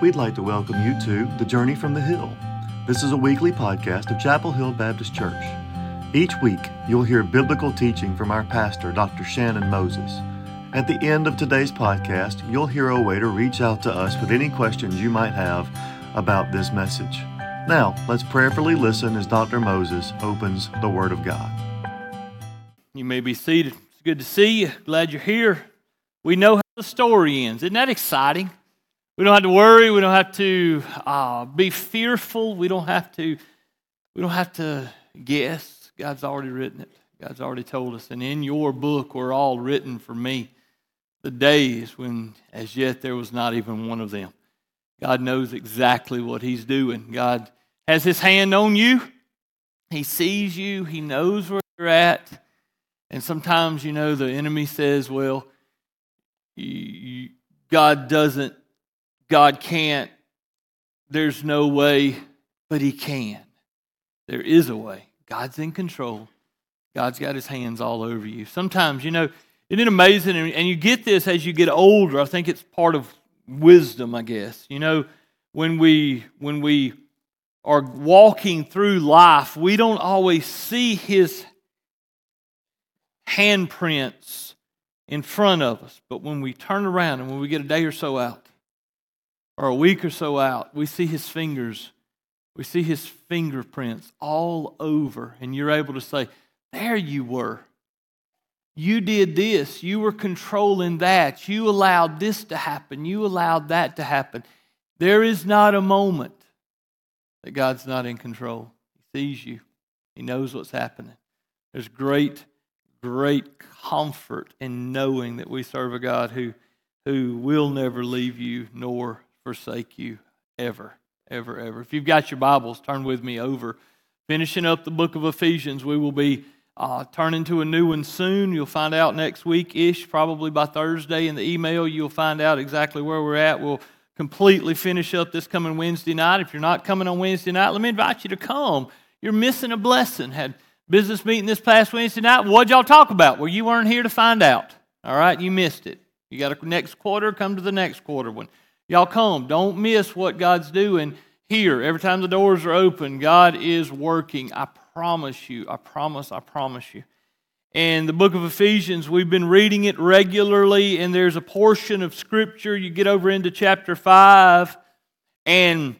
we'd like to welcome you to The Journey from the Hill. This is a weekly podcast of Chapel Hill Baptist Church. Each week, you'll hear biblical teaching from our pastor, Dr. Shannon Moses. At the end of today's podcast, you'll hear a way to reach out to us with any questions you might have about this message. Now, let's prayerfully listen as Dr. Moses opens the Word of God. You may be seated. It's good to see you. Glad you're here. We know how the story ends. Isn't that exciting? We don't have to worry. We don't have to uh, be fearful. We don't have to. We don't have to guess. God's already written it. God's already told us. And in your book were all written for me the days when, as yet, there was not even one of them. God knows exactly what He's doing. God has His hand on you. He sees you. He knows where you're at. And sometimes, you know, the enemy says, well, you, God doesn't, God can't, there's no way, but He can. There is a way. God's in control. God's got His hands all over you. Sometimes, you know, isn't it amazing? And you get this as you get older. I think it's part of wisdom, I guess. You know, when we when we are walking through life, we don't always see his handprints in front of us. But when we turn around and when we get a day or so out, or a week or so out, we see his fingers, we see his fingerprints all over, and you're able to say, There you were. You did this. You were controlling that. You allowed this to happen. You allowed that to happen. There is not a moment that God's not in control. He sees you, He knows what's happening. There's great great comfort in knowing that we serve a God who, who will never leave you nor forsake you ever, ever, ever. If you've got your Bibles, turn with me over. Finishing up the book of Ephesians, we will be uh, turning to a new one soon. You'll find out next week ish, probably by Thursday in the email. You'll find out exactly where we're at. We'll completely finish up this coming Wednesday night. If you're not coming on Wednesday night, let me invite you to come. You're missing a blessing. Had business meeting this past Wednesday night. What'd y'all talk about? Well, you weren't here to find out. All right, you missed it. You got a next quarter, come to the next quarter one. Y'all come. Don't miss what God's doing here. Every time the doors are open, God is working. I promise you. I promise, I promise you. And the book of Ephesians, we've been reading it regularly, and there's a portion of scripture. You get over into chapter 5, and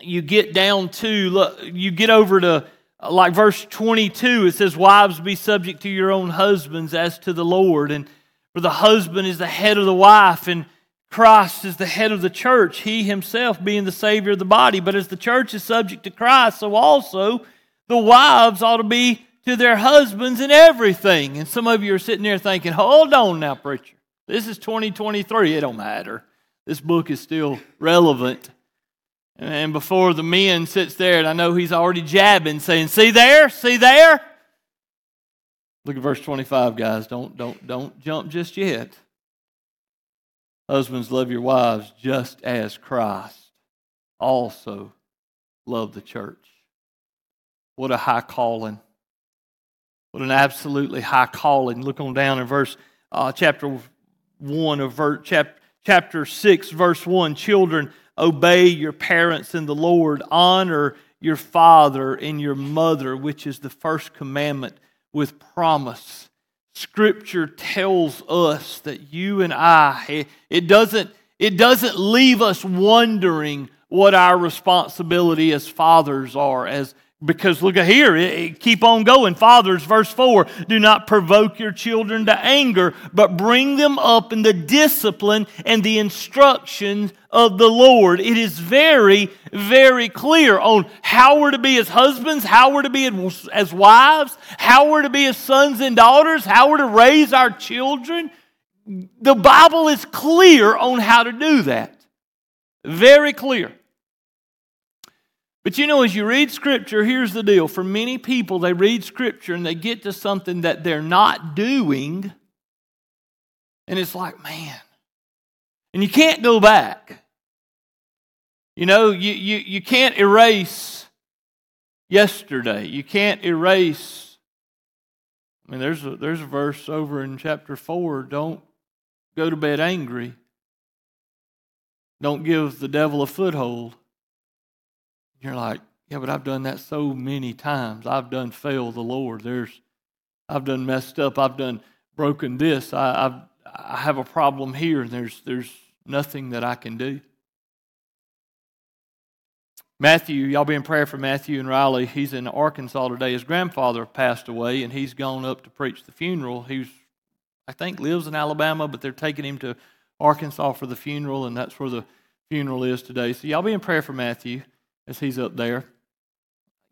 you get down to, you get over to uh, like verse 22, it says, Wives, be subject to your own husbands as to the Lord. And for the husband is the head of the wife, and Christ is the head of the church, he himself being the Savior of the body. But as the church is subject to Christ, so also the wives ought to be to their husbands in everything. And some of you are sitting there thinking, hold on now, preacher. This is 2023. It don't matter. This book is still relevant. And before the men sits there, and I know he's already jabbing, saying, See there? See there? Look at verse 25, guys. Don't, don't, don't jump just yet. Husbands, love your wives just as Christ also loved the church. What a high calling. What an absolutely high calling. Look on down in verse uh, chapter 1 of ver- chap- chapter 6, verse 1. Children, Obey your parents in the Lord. Honor your father and your mother, which is the first commandment with promise. Scripture tells us that you and I, it doesn't, it doesn't leave us wondering what our responsibility as fathers are, as because look at here, it, it, keep on going. Fathers, verse 4 do not provoke your children to anger, but bring them up in the discipline and the instruction of the Lord. It is very, very clear on how we're to be as husbands, how we're to be as wives, how we're to be as sons and daughters, how we're to raise our children. The Bible is clear on how to do that. Very clear. But you know, as you read Scripture, here's the deal. For many people, they read Scripture and they get to something that they're not doing, and it's like, man. And you can't go back. You know, you, you, you can't erase yesterday. You can't erase. I mean, there's a, there's a verse over in chapter 4 don't go to bed angry. don't give the devil a foothold. You're like, yeah, but I've done that so many times. I've done failed the Lord. There's, I've done messed up. I've done broken this. I, I've, I have a problem here. And there's, there's nothing that I can do. Matthew, y'all be in prayer for Matthew and Riley. He's in Arkansas today. His grandfather passed away, and he's gone up to preach the funeral. He's, I think, lives in Alabama, but they're taking him to Arkansas for the funeral, and that's where the funeral is today. So y'all be in prayer for Matthew as he's up there.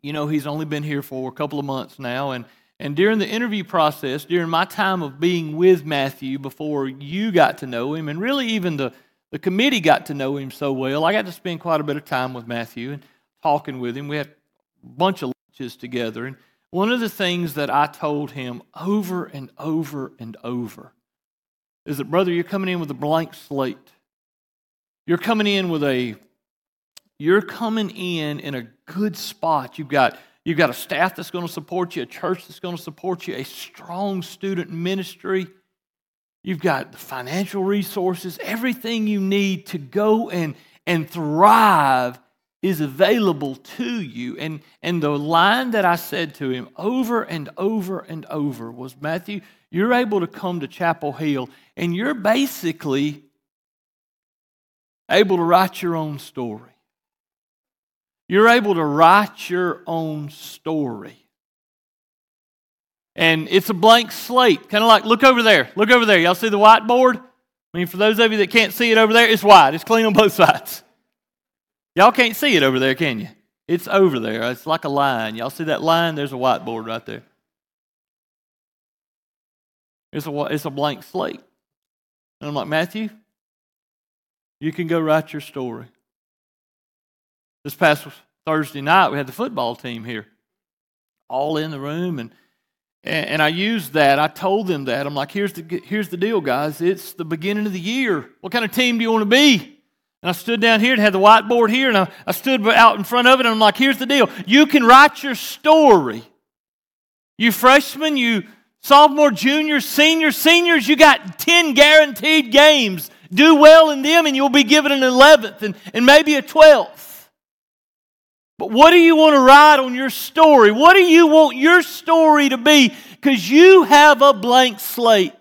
You know, he's only been here for a couple of months now, and and during the interview process, during my time of being with Matthew before you got to know him, and really even the the committee got to know him so well. I got to spend quite a bit of time with Matthew and talking with him. We had a bunch of lunches together. And one of the things that I told him over and over and over is that, brother, you're coming in with a blank slate. You're coming in with a, you're coming in in a good spot. You've got, you've got a staff that's going to support you, a church that's going to support you, a strong student ministry You've got the financial resources, everything you need to go and, and thrive is available to you. And, and the line that I said to him over and over and over was Matthew, you're able to come to Chapel Hill and you're basically able to write your own story. You're able to write your own story and it's a blank slate. Kind of like, look over there, look over there. Y'all see the whiteboard? I mean, for those of you that can't see it over there, it's white, it's clean on both sides. Y'all can't see it over there, can you? It's over there. It's like a line. Y'all see that line? There's a whiteboard right there. It's a, it's a blank slate. And I'm like, Matthew, you can go write your story. This past Thursday night, we had the football team here, all in the room, and and, I used that. I told them that. I'm like, here's the, here's the deal, guys. It's the beginning of the year. What kind of team do you want to be? And I stood down here and had the whiteboard here, and I, I stood out in front of it, and I'm like, here's the deal. You can write your story. You freshmen, you sophomore, juniors, senior, seniors, you got 10 guaranteed games. Do well in them, and you'll be given an 11th and, and maybe a 12th. But what do you want to write on your story? What do you want your story to be? Because you have a blank slate.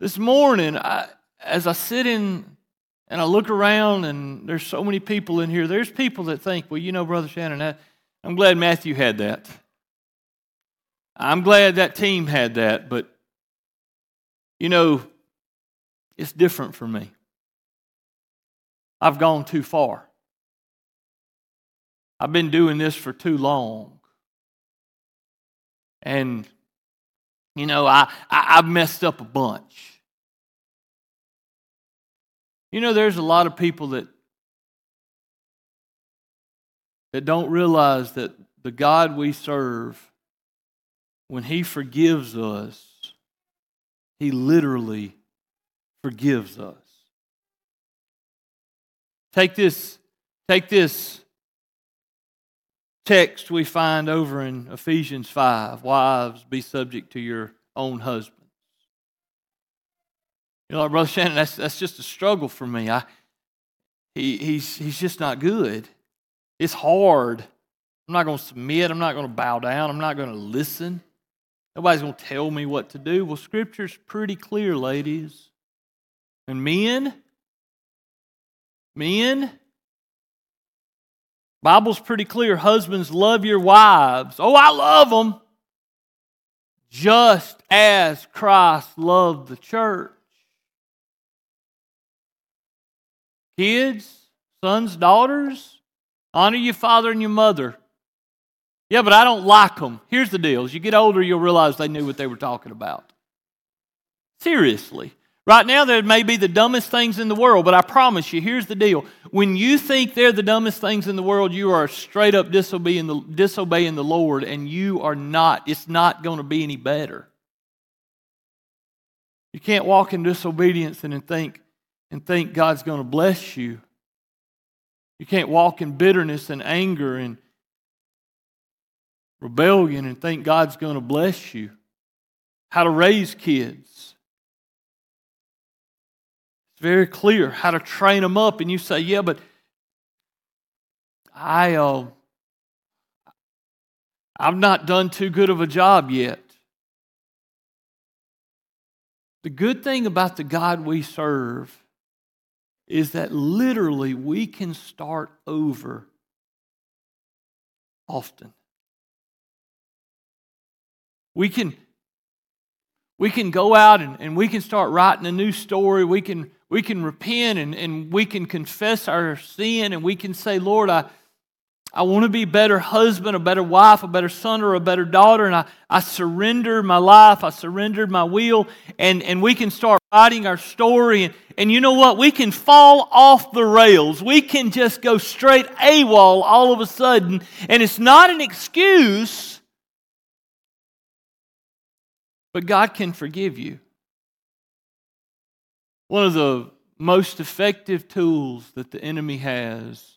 This morning, I, as I sit in and I look around, and there's so many people in here, there's people that think, well, you know, Brother Shannon, I'm glad Matthew had that. I'm glad that team had that, but, you know, it's different for me. I've gone too far. I've been doing this for too long. And, you know, I, I, have messed up a bunch. You know, there's a lot of people that, that don't realize that the God we serve, when He forgives us, He literally forgives us. Take this, take this text we find over in Ephesians 5 Wives, be subject to your own husbands. You know, Brother Shannon, that's, that's just a struggle for me. I, he, he's, he's just not good. It's hard. I'm not going to submit. I'm not going to bow down. I'm not going to listen. Nobody's going to tell me what to do. Well, Scripture's pretty clear, ladies. And men, Men, Bible's pretty clear. Husbands, love your wives. Oh, I love them. Just as Christ loved the church. Kids, sons, daughters, honor your father and your mother. Yeah, but I don't like them. Here's the deal. As you get older, you'll realize they knew what they were talking about. Seriously. Right now, there may be the dumbest things in the world, but I promise you, here's the deal. When you think they're the dumbest things in the world, you are straight up disobeying the, disobeying the Lord, and you are not. It's not going to be any better. You can't walk in disobedience and think, and think God's going to bless you. You can't walk in bitterness and anger and rebellion and think God's going to bless you. How to raise kids It's very clear how to train them up. And you say, yeah, but I, uh, I've not done too good of a job yet. The good thing about the God we serve is that literally we can start over often. We can we can go out and, and we can start writing a new story. We can we can repent and, and we can confess our sin and we can say, Lord, I I want to be a better husband, a better wife, a better son, or a better daughter. And I, I surrender my life. I surrendered my will. And, and we can start writing our story. And, and you know what? We can fall off the rails. We can just go straight AWOL all of a sudden. And it's not an excuse, but God can forgive you. One of the most effective tools that the enemy has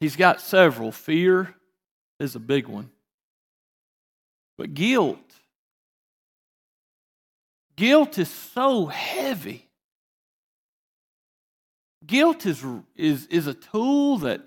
He's got several. Fear is a big one. But guilt, guilt is so heavy. Guilt is, is, is a tool that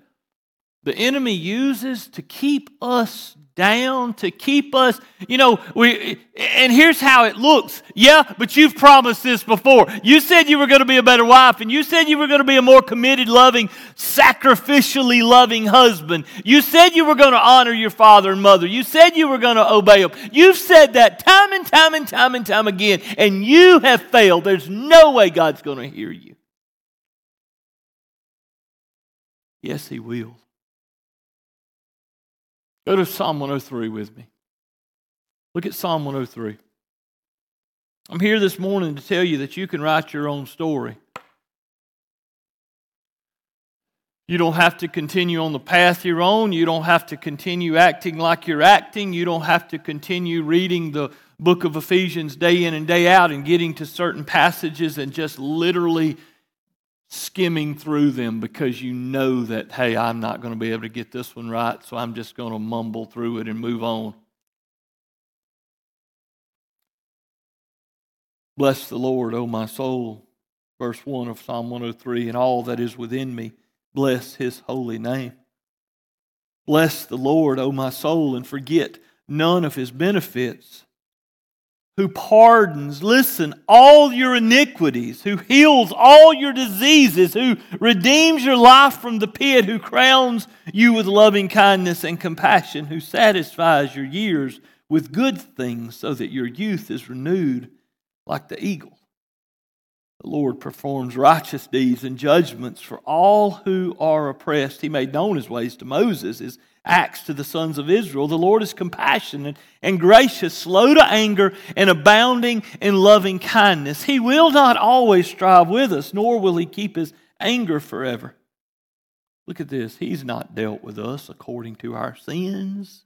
the enemy uses to keep us down to keep us you know we and here's how it looks. Yeah but you've promised this before. You said you were going to be a better wife and you said you were going to be a more committed loving sacrificially loving husband. You said you were going to honor your father and mother. You said you were going to obey them you've said that time and time and time and time again and you have failed. There's no way god's going to hear you. Yes he will Go to Psalm 103 with me. Look at Psalm 103. I'm here this morning to tell you that you can write your own story. You don't have to continue on the path you're on. You don't have to continue acting like you're acting. You don't have to continue reading the book of Ephesians day in and day out and getting to certain passages and just literally skimming through them because you know that, hey, I'm not going to be able to get this one right, so I'm just going to mumble through it and move on. Bless the Lord, O my soul. Verse 1 of Psalm 103 and all that is within me, bless his holy name. Bless the Lord, O my soul, and forget none of his benefits who pardons, listen, all your iniquities, who heals all your diseases, who redeems your life from the pit, who crowns you with loving kindness and compassion, who satisfies your years with good things so that your youth is renewed like the eagle. The Lord performs righteous deeds and judgments for all who are oppressed. He made known his ways to Moses, his acts to the sons of Israel. The Lord is compassionate and gracious, slow to anger, and abounding in loving kindness. He will not always strive with us, nor will he keep his anger forever. Look at this. He's not dealt with us according to our sins,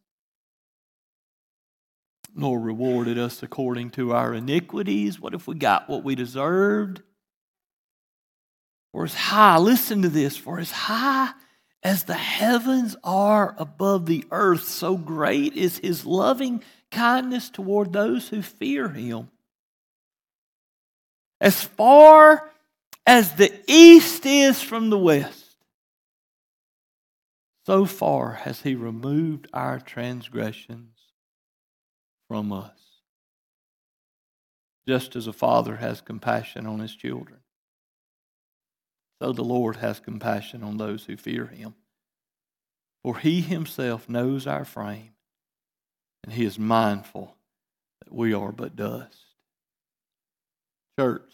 nor rewarded us according to our iniquities. What if we got what we deserved? For as high, listen to this, for as high as the heavens are above the earth, so great is his loving kindness toward those who fear him. As far as the east is from the west, so far has he removed our transgressions from us. Just as a father has compassion on his children so the Lord has compassion on those who fear him. For he himself knows our frame, and he is mindful that we are but dust. Church,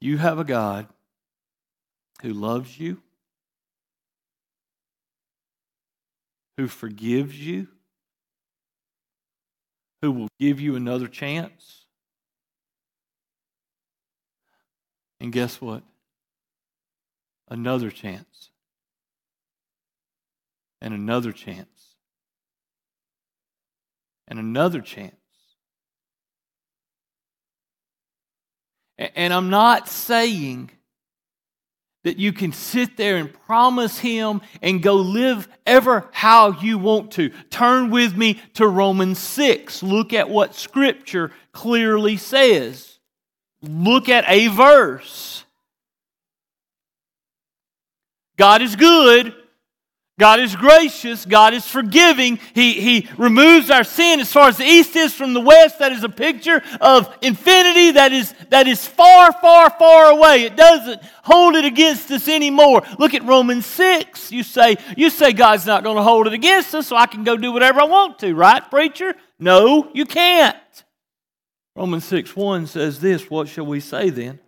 you have a God who loves you, who forgives you, who will give you another chance And guess what? Another chance. And another chance. And another chance. And I'm not saying that you can sit there and promise Him and go live ever how you want to. Turn with me to Romans 6. Look at what Scripture clearly says. Look at a verse. God is good. God is gracious. God is forgiving. He, he removes our sin as far as the east is from the west. That is a picture of infinity that is, that is far, far, far away. It doesn't hold it against us anymore. Look at Romans 6. You say, you say God's not going to hold it against us, so I can go do whatever I want to, right, preacher? No, you can't. Romans 6 1 says this What shall we say then?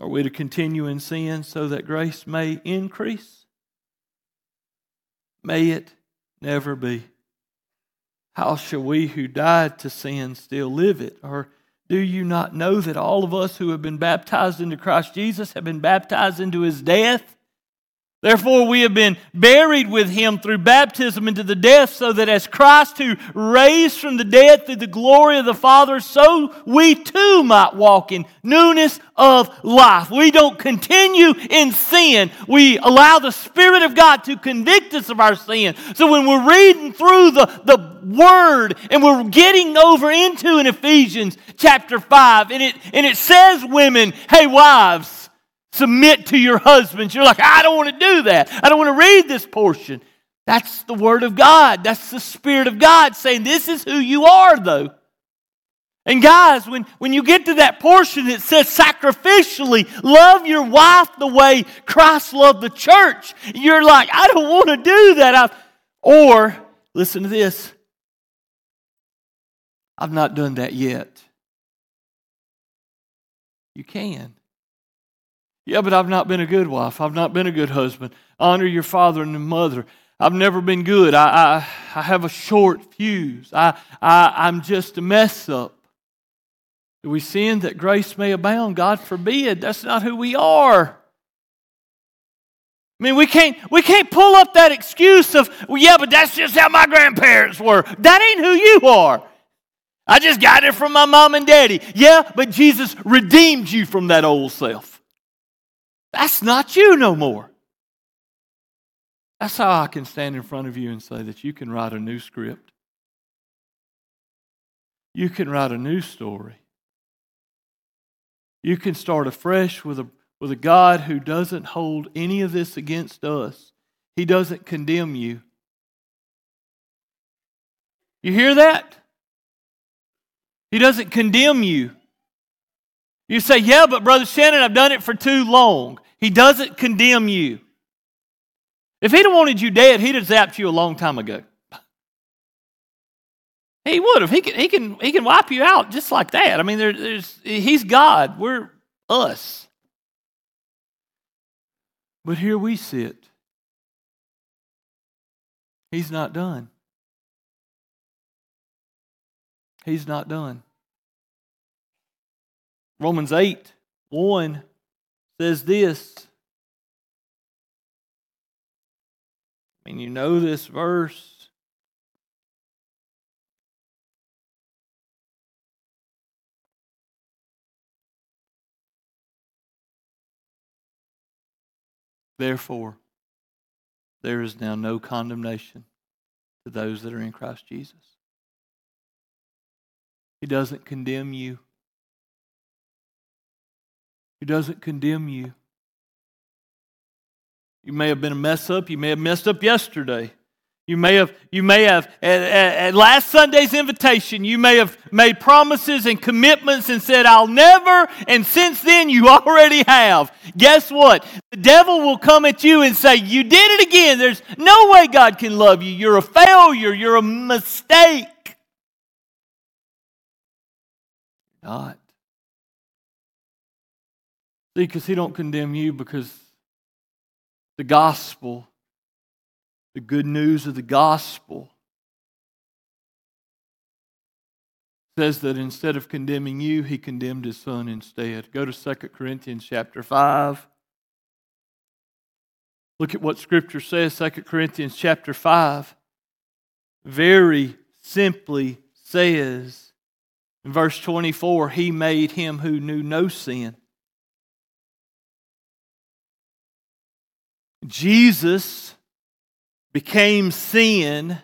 Are we to continue in sin so that grace may increase? May it never be. How shall we who died to sin still live it? Or do you not know that all of us who have been baptized into Christ Jesus have been baptized into his death? Therefore, we have been buried with him through baptism into the death, so that as Christ, who raised from the dead through the glory of the Father, so we too might walk in newness of life. We don't continue in sin. We allow the Spirit of God to convict us of our sin. So when we're reading through the, the Word and we're getting over into in Ephesians chapter 5, and it, and it says, women, hey, wives, submit to your husbands. You're like, I don't want to do that. I don't want to read this portion. That's the Word of God. That's the Spirit of God saying, This is who you are, though. And guys, when, when you get to that portion that says sacrificially, love your wife the way Christ loved the church, you're like, I don't want to do that. I've, or, listen to this, I've not done that yet. You can. Yeah, but I've not been a good wife. I've not been a good husband. Honor your father and your mother. I've never been good. I, I, I have a short fuse. I, I, I'm just a mess up. Do we sin that grace may abound? God forbid. That's not who we are. I mean, we can't, we can't pull up that excuse of, well, yeah, but that's just how my grandparents were. That ain't who you are. I just got it from my mom and daddy. Yeah, but Jesus redeemed you from that old self. That's not you no more. That's how I can stand in front of you and say that you can write a new script. You can write a new story. You can start afresh with a, with a God who doesn't hold any of this against us. He doesn't condemn you. You hear that? He doesn't condemn you. You say, Yeah, but Brother Shannon, I've done it for too long. He doesn't condemn you. If he'd have wanted you dead, he'd have zapped you a long time ago. He would have. He can, he can, he can wipe you out just like that. I mean, there, there's, he's God. We're us. But here we sit. He's not done. He's not done. Romans 8 1 says this. I mean, you know this verse. Therefore, there is now no condemnation to those that are in Christ Jesus. He doesn't condemn you. He doesn't condemn you. You may have been a mess up. You may have messed up yesterday. You may have, you may have at, at, last Sunday's invitation, you may have made promises and commitments and said, I'll never, and since then you already have. Guess what? The devil will come at you and say, You did it again. There's no way God can love you. You're a failure. You're a mistake. Not. See, because he don't condemn you because the gospel, the good news of the gospel, says that instead of condemning you, he condemned his son instead. Go to 2 Corinthians chapter 5. Look at what scripture says, 2 Corinthians chapter 5. Very simply says in verse 24, He made him who knew no sin Jesus became sin,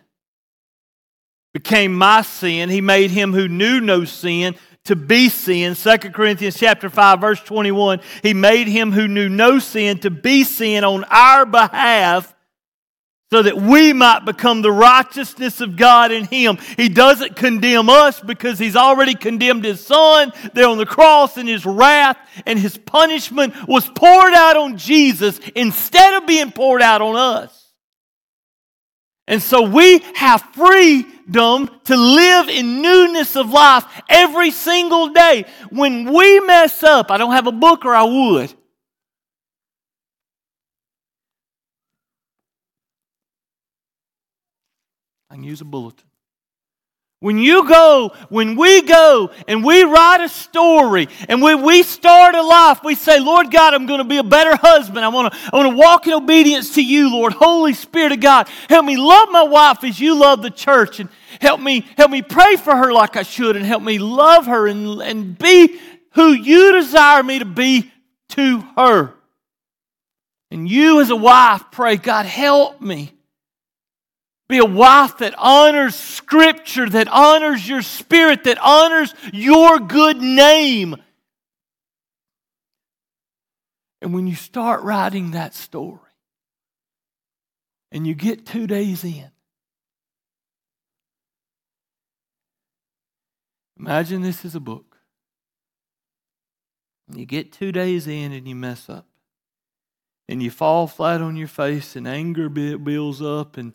became my sin. He made him who knew no sin to be sin. 2 Corinthians chapter 5 verse 21, he made him who knew no sin to be sin on our behalf so that we might become the righteousness of God in him. He doesn't condemn us because he's already condemned his son there on the cross and his wrath and his punishment was poured out on Jesus instead of being poured out on us. And so we have freedom to live in newness of life every single day. When we mess up, I don't have a book or I would. I can use a bulletin. When you go, when we go and we write a story and when we start a life, we say, Lord God, I'm going to be a better husband. I want to, I want to walk in obedience to you, Lord. Holy Spirit of God, help me love my wife as you love the church and help me, help me pray for her like I should and help me love her and, and be who you desire me to be to her. And you as a wife pray, God, help me be a wife that honors Scripture, that honors your spirit, that honors your good name. And when you start writing that story and you get two days in, imagine this is a book. You get two days in and you mess up. And you fall flat on your face and anger builds up and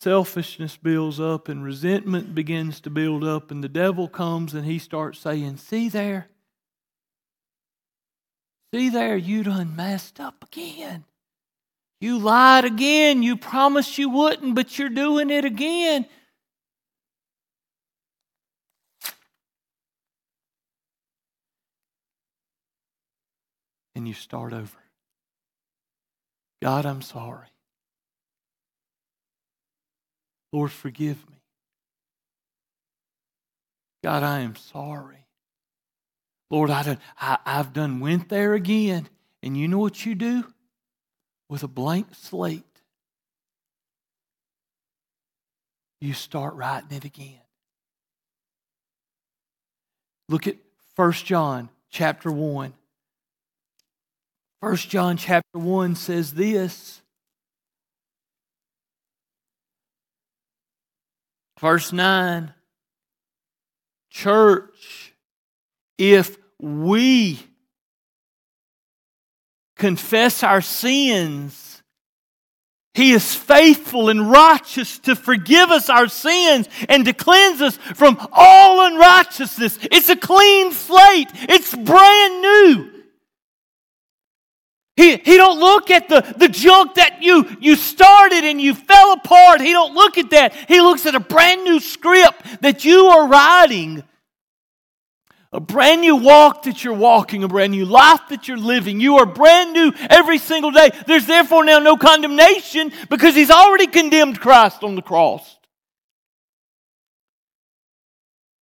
selfishness builds up and resentment begins to build up, and the devil comes and he starts saying, See there? See there, you done messed up again. You lied again. You promised you wouldn't, but you're doing it again. And you start over. God, I'm sorry. Lord, forgive me. God, I am sorry. Lord, I, done, I, I've done went there again. And you know what you do? With a blank slate, you start writing it again. Look at 1 John chapter 1. 1 John chapter 1 says this Verse 9 Church, if we confess our sins, He is faithful and righteous to forgive us our sins and to cleanse us from all unrighteousness. It's a clean slate, it's brand new. He, he don't look at the, the junk that you, you started and you fell apart. He don't look at that. He looks at a brand new script that you are writing. A brand new walk that you're walking, a brand new life that you're living. You are brand new every single day. There's therefore now no condemnation because He's already condemned Christ on the cross.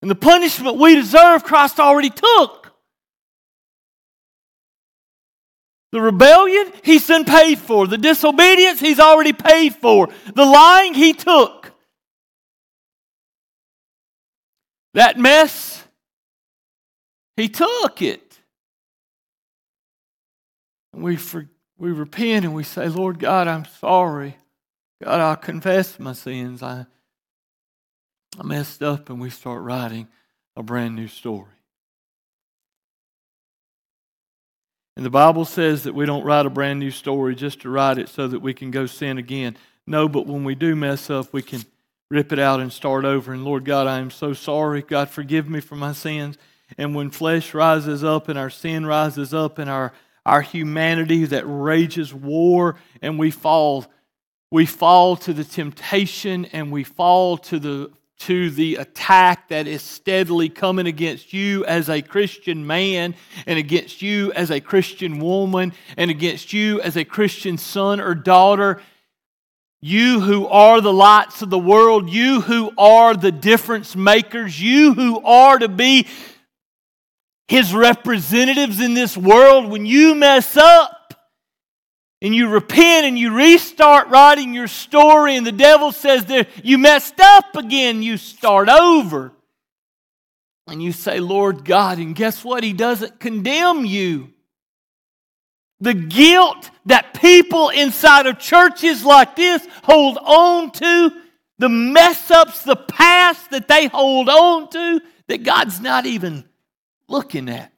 And the punishment we deserve, Christ already took. The rebellion, he's been paid for. The disobedience, he's already paid for. The lying, he took. That mess, he took it. And we, for, we repent and we say, Lord God, I'm sorry. God, I confess my sins. I, I messed up, and we start writing a brand new story. And the Bible says that we don't write a brand new story just to write it so that we can go sin again. No, but when we do mess up, we can rip it out and start over. And Lord God, I am so sorry. God, forgive me for my sins. And when flesh rises up and our sin rises up and our, our humanity that rages war and we fall, we fall to the temptation and we fall to the to the attack that is steadily coming against you as a Christian man and against you as a Christian woman and against you as a Christian son or daughter. You who are the lights of the world, you who are the difference makers, you who are to be his representatives in this world, when you mess up, and you repent and you restart writing your story, and the devil says that you messed up again, you start over. And you say, Lord God, and guess what? He doesn't condemn you. The guilt that people inside of churches like this hold on to, the mess ups, the past that they hold on to, that God's not even looking at.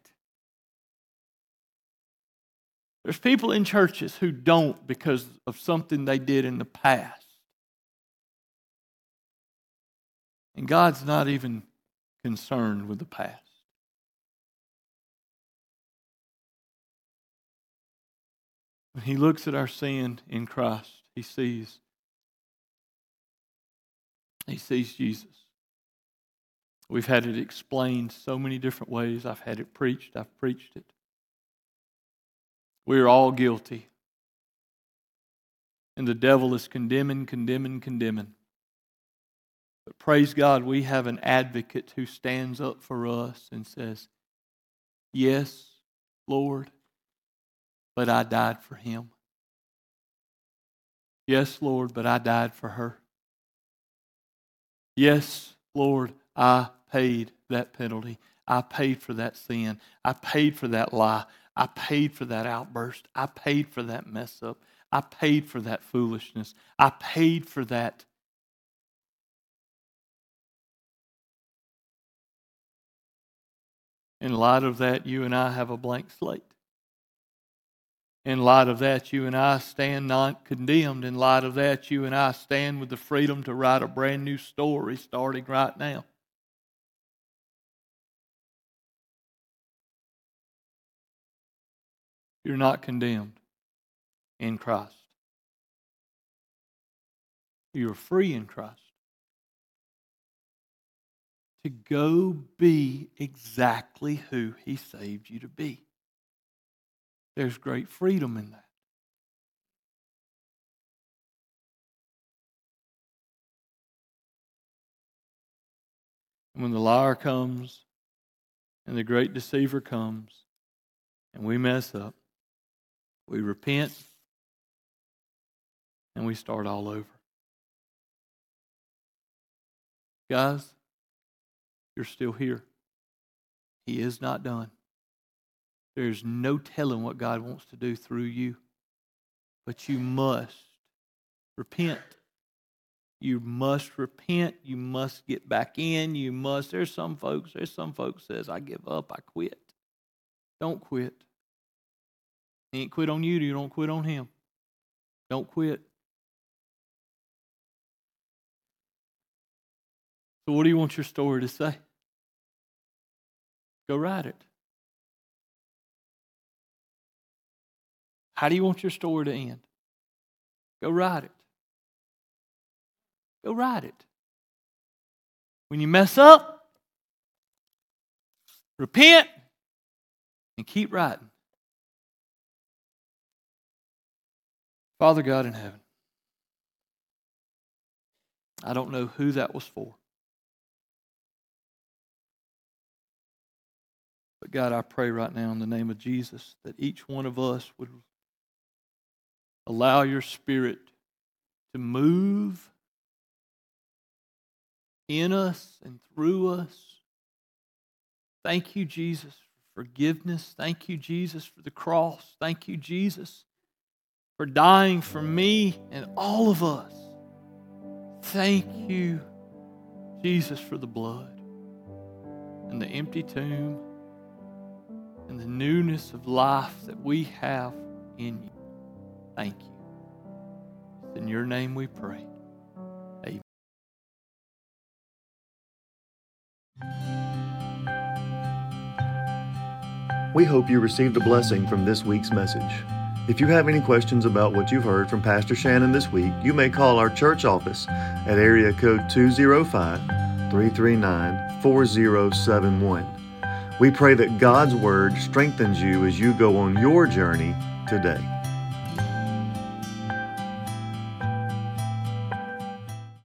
There's people in churches who don't because of something they did in the past. And God's not even concerned with the past. When He looks at our sin in Christ, He sees. He sees Jesus. We've had it explained so many different ways. I've had it preached, I've preached it. We are all guilty. And the devil is condemning, condemning, condemning. But praise God, we have an advocate who stands up for us and says, Yes, Lord, but I died for him. Yes, Lord, but I died for her. Yes, Lord, I paid that penalty. I paid for that sin. I paid for that lie. I paid for that outburst. I paid for that mess up. I paid for that foolishness. I paid for that. In light of that, you and I have a blank slate. In light of that, you and I stand not condemned. In light of that, you and I stand with the freedom to write a brand new story starting right now. You're not condemned in Christ. You're free in Christ. To go be exactly who He saved you to be. There's great freedom in that. And when the liar comes and the great deceiver comes and we mess up, we repent, and we start all over. Guys, you're still here. He is not done. There's no telling what God wants to do through you, but you must repent. You must repent. You must get back in. You must. There's some folks. There's some folks says, "I give up. I quit." Don't quit. He ain't quit on you, you don't quit on him. Don't quit. So, what do you want your story to say? Go write it. How do you want your story to end? Go write it. Go write it. When you mess up, repent and keep writing. Father God in heaven, I don't know who that was for. But God, I pray right now in the name of Jesus that each one of us would allow your Spirit to move in us and through us. Thank you, Jesus, for forgiveness. Thank you, Jesus, for the cross. Thank you, Jesus, for dying for me and all of us. Thank you, Jesus, for the blood and the empty tomb and the newness of life that we have in you. Thank you. In your name we pray. Amen. We hope you received a blessing from this week's message. If you have any questions about what you've heard from Pastor Shannon this week, you may call our church office at area code 205 339 4071. We pray that God's Word strengthens you as you go on your journey today.